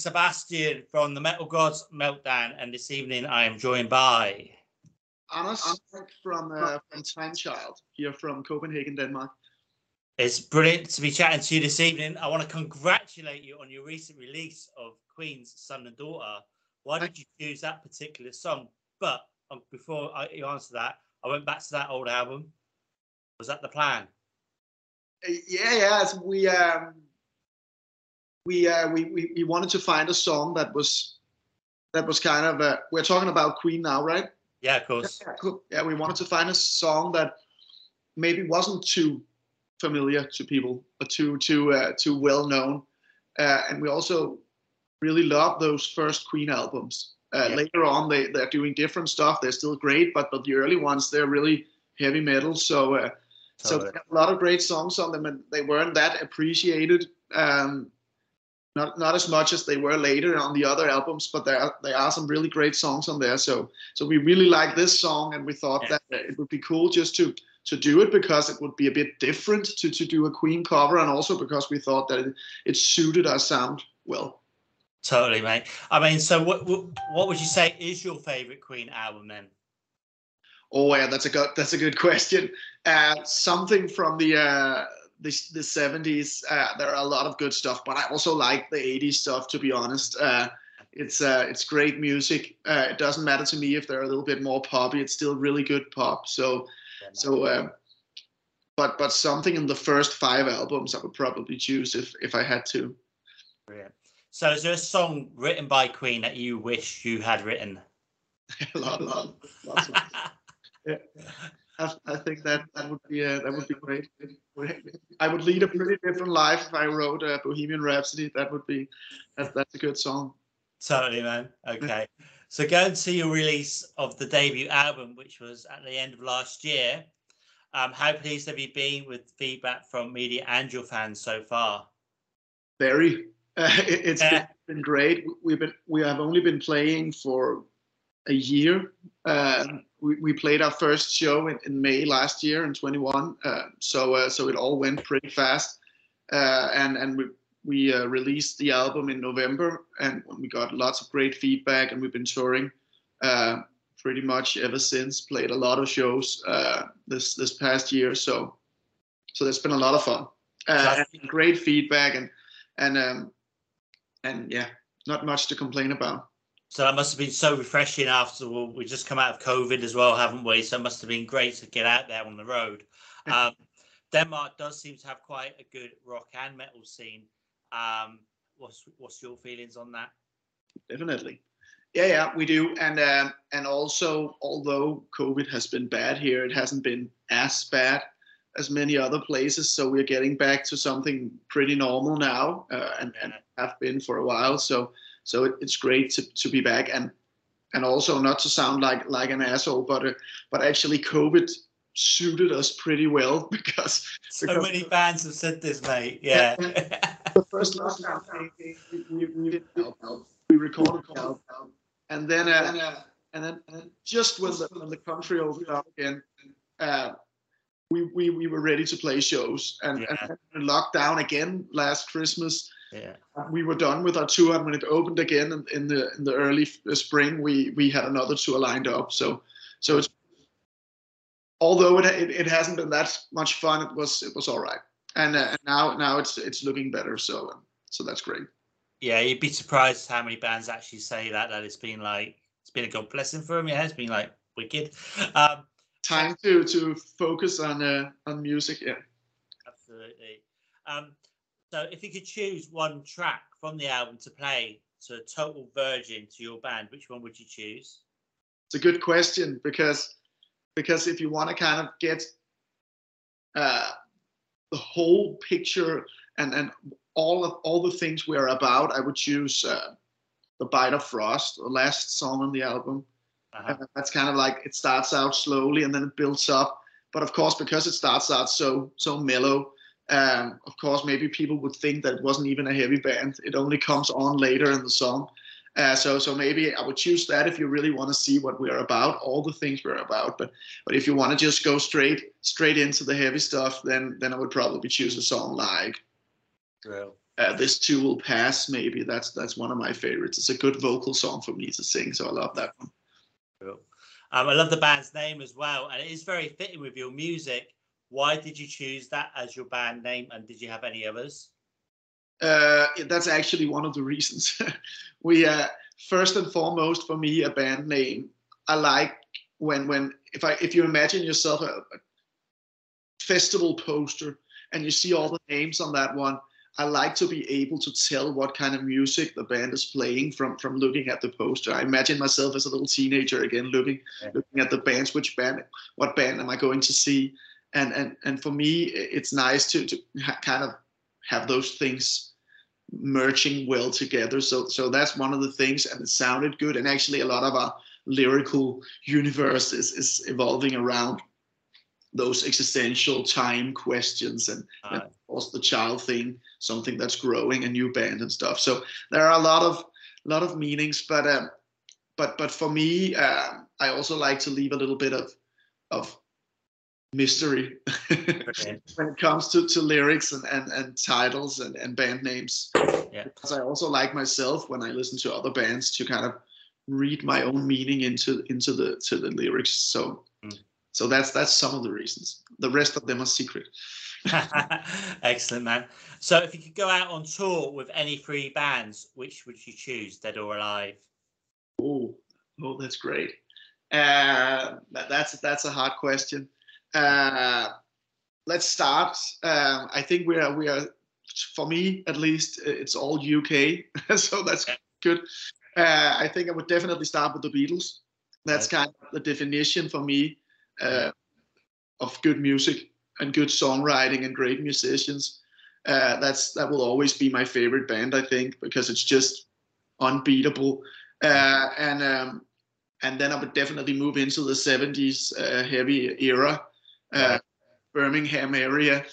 is Sebastian from the Metal Gods Meltdown, and this evening I am joined by Anders from uh, from Timechild here from Copenhagen, Denmark. It's brilliant to be chatting to you this evening. I want to congratulate you on your recent release of Queen's Son and Daughter. Why did you choose that particular song? But um, before I, you answer that, I went back to that old album. Was that the plan? Uh, yeah, yeah. We um, we, uh, we we we wanted to find a song that was that was kind of uh, we're talking about Queen now, right? Yeah, of course. Yeah, cool. yeah, we wanted to find a song that maybe wasn't too familiar to people or too too uh, too well known, uh, and we also really love those first Queen albums. Uh, yeah. Later on, they they're doing different stuff. They're still great, but but the early ones they're really heavy metal. So uh, totally. so a lot of great songs on them, and they weren't that appreciated. Um, not not as much as they were later on the other albums, but there are, there are some really great songs on there. So so we really like this song, and we thought yeah. that it would be cool just to to do it because it would be a bit different to to do a Queen cover, and also because we thought that it, it suited our sound well. Totally, mate. I mean, so what what would you say is your favorite Queen album then? Oh yeah, that's a good that's a good question. Uh, something from the uh, the, the 70s uh, there are a lot of good stuff but i also like the 80s stuff to be honest. Uh, it's uh, it's great music. Uh, it doesn't matter to me if they're a little bit more poppy. It's still really good pop so so um, but but something in the first five albums i would probably choose if if i had to. So is there a song written by queen that you wish you had written? A lot, a lot, lots of, yeah. I, think that that would be uh, that would be great. I would lead a pretty different life if I wrote a Bohemian Rhapsody. That would be that, that's a good song. Totally, man. Okay, so going to your release of the debut album, which was at the end of last year. Um, how pleased have you been with feedback from media and your fans so far? Very. Uh, it, has been, been great. We've been we have only been playing for a year. Uh, we, we played our first show in, in May last year in 21. Uh, so uh, so it all went pretty fast, uh, and and we we uh, released the album in November, and we got lots of great feedback, and we've been touring uh, pretty much ever since. Played a lot of shows this this past year, so so there's been a lot of fun. great feedback and and um, and yeah, not much to complain about. So that must have been so refreshing after well, we just come out of COVID as well, haven't we? So it must have been great to get out there on the road. Um, Denmark does seem to have quite a good rock and metal scene. Um, what's what's your feelings on that? Definitely. Yeah, yeah, we do, and um, and also, although COVID has been bad here, it hasn't been as bad as many other places. So we're getting back to something pretty normal now, uh, and, and have been for a while. So so it, it's great to, to be back and and also not to sound like like an asshole, but uh, but actually COVID suited us pretty well because so because many bands have said this, mate. Yeah. the first lockdown, we, we, we, recorded and then uh, and then and then just when the when the country opened up again. Uh, we, we, we were ready to play shows and, yeah. and lockdown again last Christmas yeah. We were done with our tour, and when it opened again in, in the in the early spring, we we had another tour lined up. So so it's although it, it, it hasn't been that much fun, it was it was all right. And, uh, and now now it's it's looking better. So um, so that's great. Yeah, you'd be surprised how many bands actually say that that it's been like it's been a god blessing for them. Yeah, it's been like wicked. Um, Time to to focus on uh, on music. Yeah. Absolutely. Um, so if you could choose one track from the album to play to a total virgin to your band, which one would you choose? It's a good question because because if you want to kind of get uh, the whole picture and and all of all the things we're about, I would choose uh, the Bite of Frost, the last song on the album. Uh-huh. That's kind of like it starts out slowly and then it builds up. But of course, because it starts out so so mellow, um, of course, maybe people would think that it wasn't even a heavy band. It only comes on later in the song. Uh, so, so maybe I would choose that if you really want to see what we're about, all the things we're about. But, but if you want to just go straight, straight into the heavy stuff, then, then I would probably choose a song like, uh, this too will pass. Maybe that's that's one of my favorites. It's a good vocal song for me to sing, so I love that one. Cool. Um, I love the band's name as well, and it is very fitting with your music. Why did you choose that as your band name, and did you have any others? Uh, that's actually one of the reasons. we uh, first and foremost for me a band name. I like when when if I if you imagine yourself a, a festival poster and you see all the names on that one. I like to be able to tell what kind of music the band is playing from from looking at the poster. I imagine myself as a little teenager again, looking yeah. looking at the bands. Which band? What band am I going to see? And and and for me, it's nice to to ha- kind of have those things merging well together. So so that's one of the things, and it sounded good. And actually, a lot of our lyrical universe is is evolving around those existential time questions and, uh, and of course the child thing something that's growing a new band and stuff so there are a lot of lot of meanings but um, but but for me uh, i also like to leave a little bit of of mystery when it comes to, to lyrics and, and, and titles and, and band names yeah. because i also like myself when i listen to other bands to kind of read my own meaning into into the to the lyrics so mm. So that's that's some of the reasons. The rest of them are secret. Excellent, man. So if you could go out on tour with any three bands, which would you choose, dead or alive? Oh, oh, that's great. Uh, that, that's that's a hard question. Uh, let's start. Um, I think we are we are for me at least it's all UK, so that's good. Uh, I think I would definitely start with the Beatles. That's kind of the definition for me uh, of good music and good songwriting and great musicians. Uh, that's that will always be my favorite band, I think, because it's just unbeatable. Uh, and um, and then I would definitely move into the 70s uh, heavy era, uh, Birmingham area.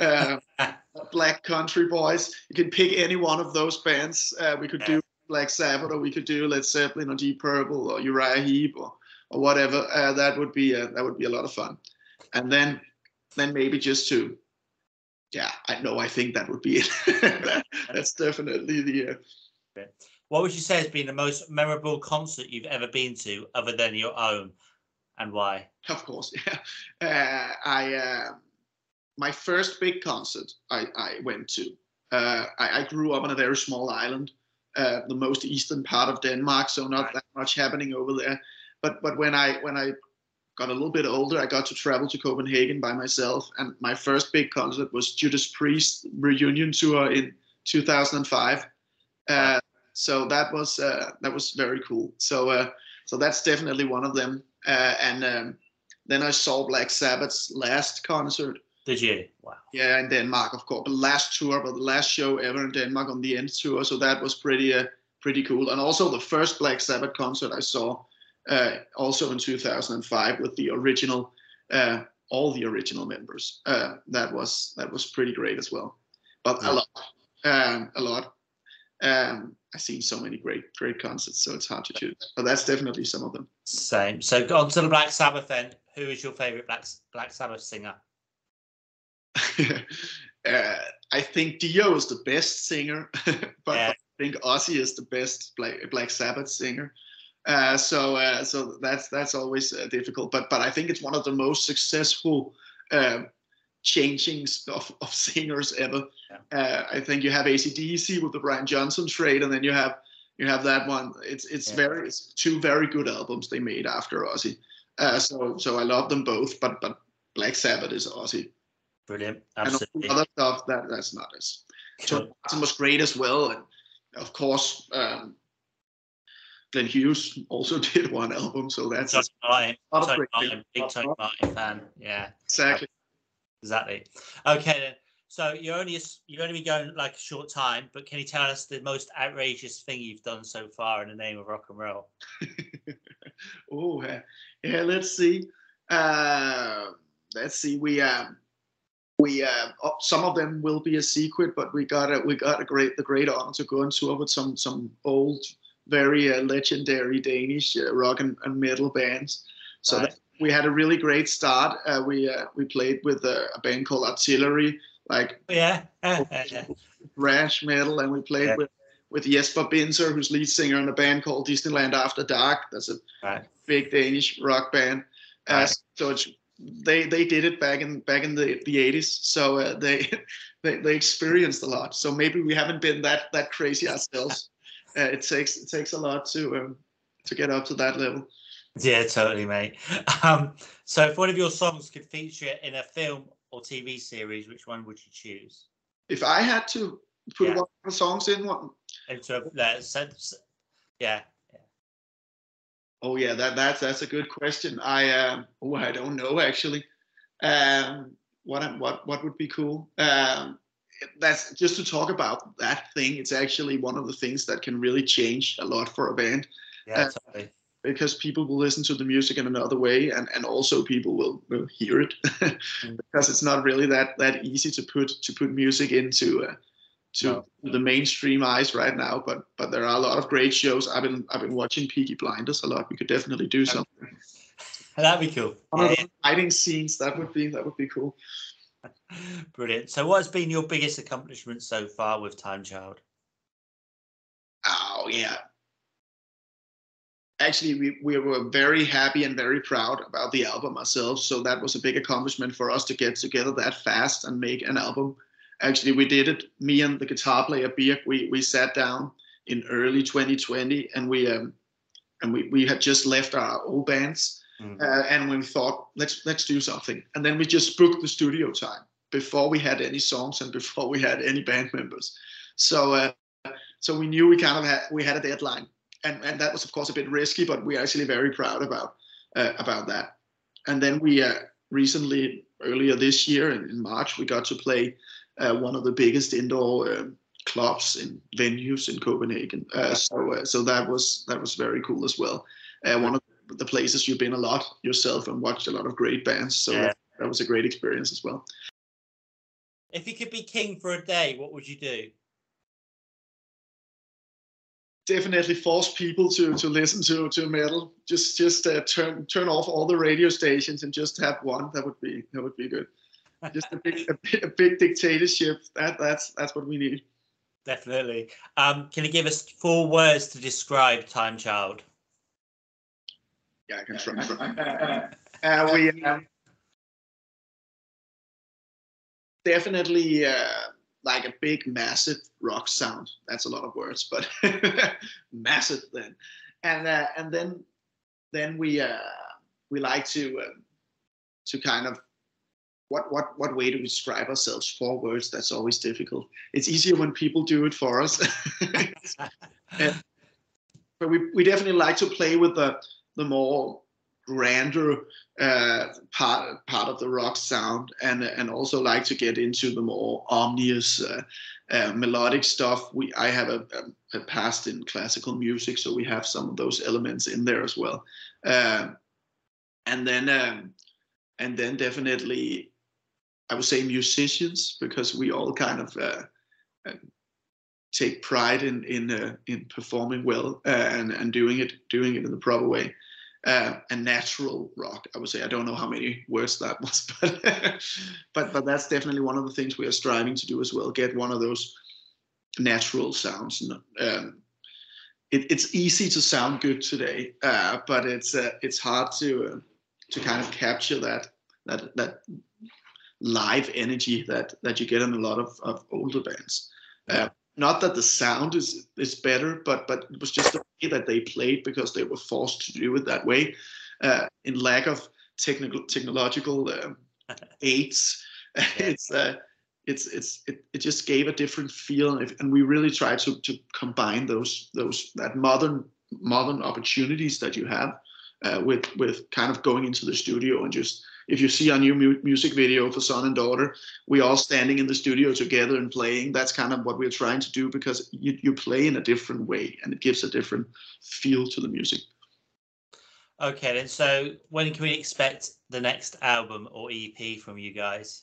Uh, Black Country Boys. You can pick any one of those bands. we could do Black Sabbath, or we could do Led Zeppelin, or Deep Purple, or Uriah Heep, or or whatever, uh, that would be a, that would be a lot of fun. And then then maybe just to yeah, I know I think that would be it. that's definitely the. Uh, what would you say has been the most memorable concert you've ever been to, other than your own, and why? Of course, yeah. Uh, I uh, my first big concert I, I went to. Uh, I, I, grew up on a very small island, uh, the most eastern part of Denmark, so not that much happening over there but but when I when I got a little bit older, I got to travel to Copenhagen by myself, and my first big concert was Judas Priest reunion tour in 2005. Uh, so that was uh, that was very cool. So uh, so that's definitely one of them. Uh, and um, then I saw Black Sabbath's last concert. Did you? Wow. Yeah, in Denmark, of course. The last tour, but the last show ever in Denmark on the end tour. So that was pretty uh, pretty cool. And also the first Black Sabbath concert I saw uh, also in 2005 with the original, uh, all the original members. Uh, that was that was pretty great as well. But yeah. a lot, um, a lot. Um, I've seen so many great great concerts, so it's hard to choose. But that's definitely some of them. Same. So on to the Black Sabbath then. Who is your favorite Black Black Sabbath singer? uh, I think Dio is the best singer, but yeah. I think Ozzy is the best Black, Black Sabbath singer. Uh, so uh, so that's that's always uh, difficult. But but I think it's one of the most successful um, changings of, of singers ever. Yeah. Uh, I think you have ACDC with the Brian Johnson trade, and then you have you have that one. It's it's yeah. very it's two very good albums they made after Ozzy. Uh, so so I love them both, but but Black Sabbath is Ozzy. Brilliant, absolutely. And other stuff that that's not as. John Martin was great as well, and of course. Um, Glenn Hughes also did one album, so that's Tony Martin, big Tony Martin fan. Yeah, exactly. Exactly. Okay, then. So you're only you're only be going like a short time, but can you tell us the most outrageous thing you've done so far in the name of rock and roll? oh, yeah. yeah. Let's see. Uh, let's see. We um, we uh, some of them will be a secret, but we got a we got a great the great honor to go and tour with some some old very uh, legendary Danish uh, rock and, and, metal bands. So right. We had a really great start. Uh, we uh, we played with a, a, band called Artillery, like yeah, thrash metal, and we played Yeah. with with Jesper Binzer, who's lead singer in a band called Disneyland After Dark. That's a Right. big Danish rock band. Uh, Right. So it's they they did it back in back in the the 80s. So uh, they, they they experienced a lot. So maybe we haven't been that that crazy ourselves. uh, it takes it takes a lot to um, to get up to that level. Yeah, totally, mate. Um, so if one of your songs could feature in a film or TV series, which one would you choose? If I had to put Yeah. one of the songs in one, Into a uh, sense, yeah. Oh yeah, that that's that's a good question. I um, oh I don't know actually. Um, what what what would be cool? Um, that's just to talk about that thing. It's actually one of the things that can really change a lot for a band Yeah, Uh, totally. Because people will listen to the music in another way, and and also people will will hear it because it's not really that that easy to put to put music into. Uh, to the mainstream eyes right now, but but there are a lot of great shows. I've been I've been watching Peaky Blinders a lot. We could definitely do something. That'd be cool. Yeah, fighting scenes that would be that would be cool. Brilliant. So, what has been your biggest accomplishment so far with Timechild? oh yeah actually we, we were very happy and very proud about the album ourselves. So that was a big accomplishment for us to get together that fast and make an album. Actually we did it me and the guitar player Birk. We we sat down in early 2020 and we um and we, we had just left our old bands Mm. uh, and we thought let's let's do something. And then we just booked the studio time before we had any songs and before we had any band members. So uh, so we knew we kind of had we had a deadline and and that was of course a bit risky but we're actually very proud about uh, about that and then we uh, recently earlier this year in, in march we got to play uh, one of the biggest indoor um, clubs in venues in copenhagen uh, so uh, so that was that was very cool as well uh, one of the places you've been a lot yourself and watched a lot of great bands. So Yeah. that, that was a great experience as well. If you could be king for a day, what would you do? Definitely force people to to listen to to metal. Just just uh, turn turn off all the radio stations and just have one. That would be that would be good. Just a big a, big- a big dictatorship. That that's that's what we need. Definitely. Um, can you give us four words to describe Timechild? Yeah, I can try. uh, we um, definitely uh, like a big, massive rock sound. That's a lot of words, but massive then. And uh, and then then we uh, we like to um, to kind of what what what way to describe ourselves? Four words. That's always difficult. It's easier when people do it for us. Uh, but we, we definitely like to play with the the more grander uh, part part of the rock sound, and and also like to get into the more omnious uh, uh, melodic stuff. We I have a, a, past in classical music, so we have some of those elements in there as well. Um, and then um, and then definitely, I would say musicians because we all kind of. Uh, uh, take pride in in uh, in performing well uh, and and doing it doing it in the proper way uh, and natural rock i would say. I don't know how many words that was but but but that's definitely one of the things we are striving to do as well get one of those natural sounds. Um, it, it's easy to sound good today uh, but it's uh, it's hard to uh, to kind of capture that that that live energy that that you get in a lot of, of older bands. Uh, not that the sound is is better, but but it was just the way that they played because they were forced to do it that way, uh, in lack of technical technological um, aids. it's uh, it's it's it, it just gave a different feel, and, if, and we really tried to to combine those those that modern modern opportunities that you have uh, with with kind of going into the studio and just if you see our new mu- music video for son and daughter we all standing in the studio together and playing that's kind of what we're trying to do because you, you play in a different way and it gives a different feel to the music Okay, then. So, when can we expect the next album or EP from you guys?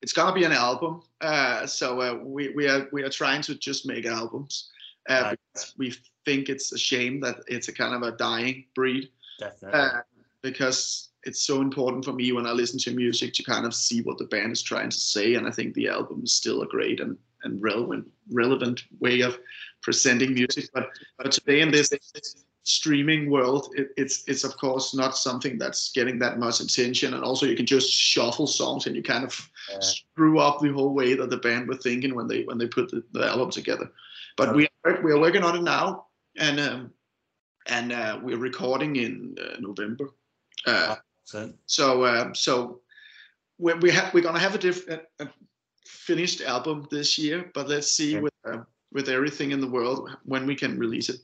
it's gonna be an album uh, so uh, we, we are we are trying to just make albums uh, because we think it's a shame that it's a kind of a dying breed Definitely. uh, because it's so important for me when I listen to music to kind of see what the band is trying to say. And I think the album is still a great and and relevant relevant way of presenting music. But but today in this streaming world, it, it's it's of course not something that's getting that much attention, and also you can just shuffle songs and you kind of yeah. screw up the whole way that the band were thinking when they when they put the, the album together. But okay. we are, we are working on it now, and um, and uh, we're recording in uh, November. Uh, so uh, so we we have we're gonna have a different finished album this year, but let's see with uh, with everything in the world when we can release it.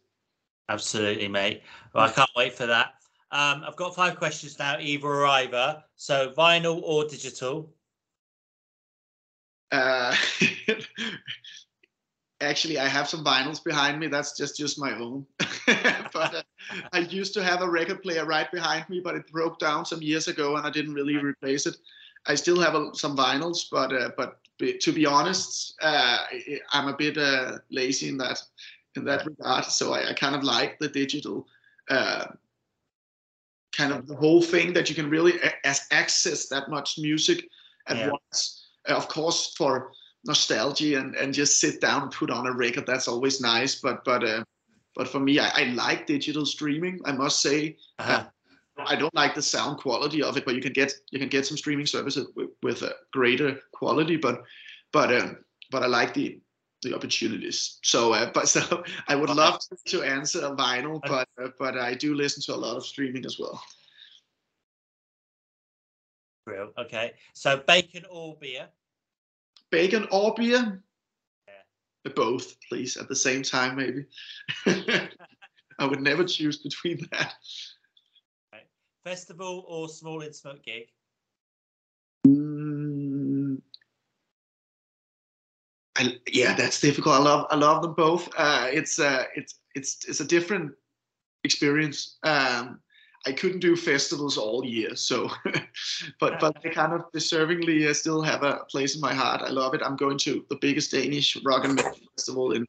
Absolutely, mate. Well, I can't wait for that. Um, I've got five questions now, either or either. So, vinyl or digital? Uh, actually, I have some vinyls behind me. That's just just my own. but uh, I used to have a record player right behind me, but it broke down some years ago, and I didn't really replace it. I still have a, some vinyls, but uh, but to be honest, uh, I'm a bit uh, lazy in that in that regard. So I, I kind of like the digital uh, kind of the whole thing that you can really a- access that much music at yeah. once. Of course, for nostalgia and, and just sit down and put on a record, that's always nice. But but uh, but for me, I, I like digital streaming. I must say. Uh-huh. I don't like the sound quality of it, but you can get you can get some streaming services with, with a greater quality. But but um, but I like the the opportunities. So, uh, but so I would love to, answer a vinyl, but uh, but I do listen to a lot of streaming as well. Real okay. So bacon or beer? Bacon or beer? Both, please, at the same time, maybe. I would never choose between that. Festival or small intimate gig? I, yeah, that's difficult. I love I love them both. Uh, it's uh, it's it's it's a different experience. Um, I couldn't do festivals all year, so but but they kind of deservingly uh, still have a place in my heart. I love it. I'm going to the biggest Danish rock and metal festival in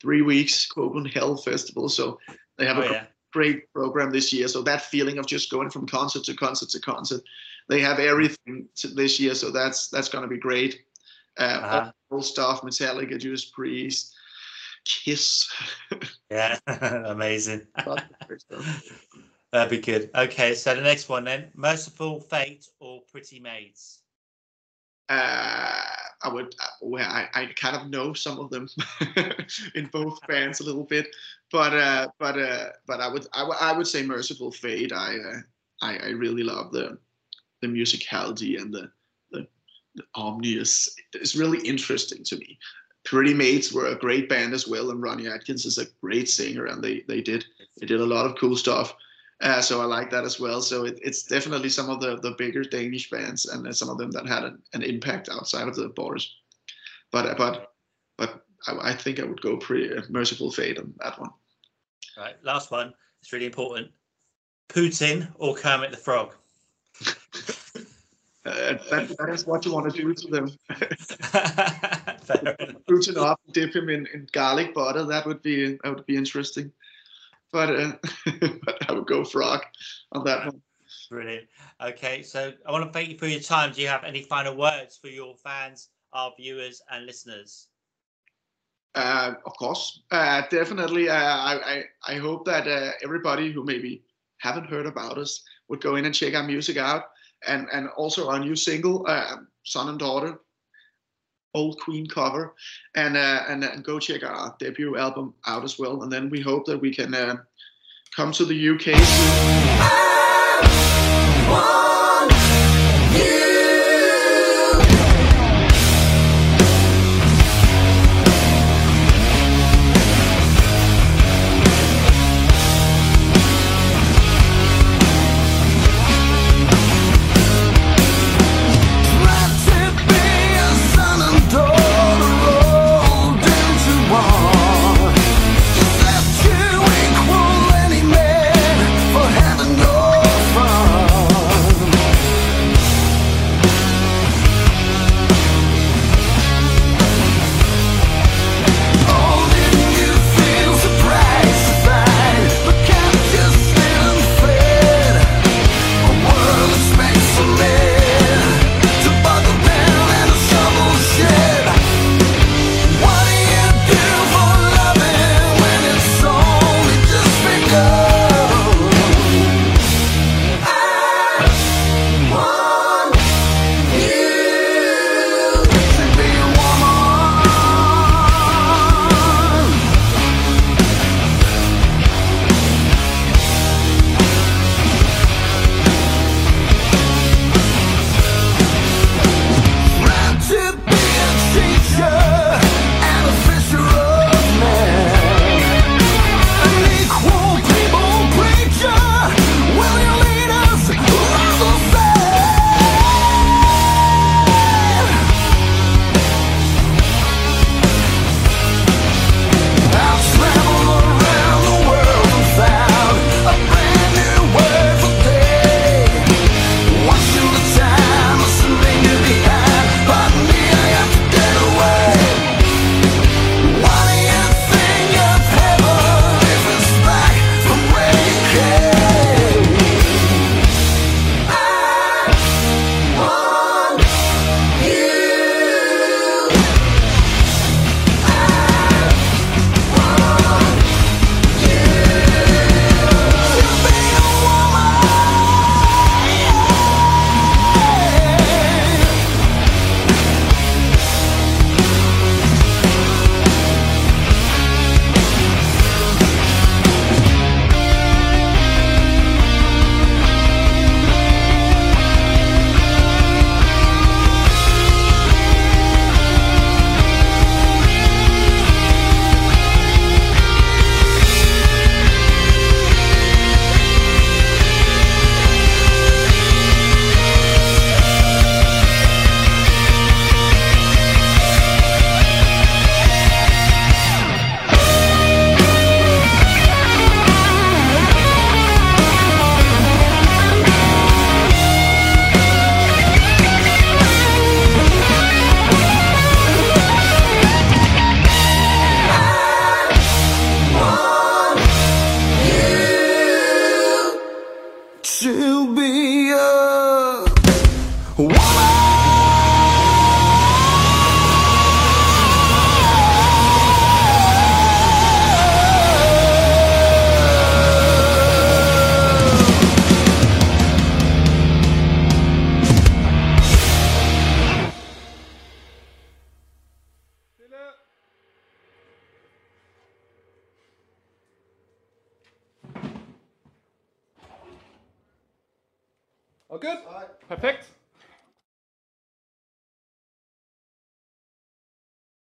three weeks, Copenhell Festival. So they have oh, a yeah. great program this year. So that feeling of just going from concert to concert to concert, they have everything this year. So that's that's going to be great. Uh, uh-huh. all stuff, Metallica, Judas Priest, Kiss. yeah, amazing. That'd be good. Okay, so the next one then: Mercyful Fate or Pretty Maids. Uh, I would. Uh, I, I kind of know some of them in both bands a little bit, but uh, but uh, but I would I, w- I would say Mercyful Fate. I, uh, I I really love the the musicality and the Omnius It's really interesting to me. Pretty Maids were a great band as well, and Ronnie Atkins is a great singer, and they they did they did a lot of cool stuff. Uh, so I like that as well. So it, it's definitely some of the the bigger Danish bands, and some of them that had an, an impact outside of the borders. But but but I, I think I would go pretty merciful Mercyful Fate on that one. All right, last one. It's really important. Putin or Kermit the Frog? Uh, that, that is what you want to do to them. Putin up, dip him in, in garlic butter. That would be that would be interesting. But, uh, but I would go frog on that one. Brilliant. Okay, so I want to thank you for your time. Do you have any final words for your fans, our viewers, and listeners? Uh, of course, uh, definitely. Uh, I, I, I hope that uh, everybody who maybe haven't heard about us would go in and check our music out and and also our new single, uh, Son and Daughter, old Queen cover, and uh, and and go check our debut album out as well. And then we hope that we can uh, come to the UK.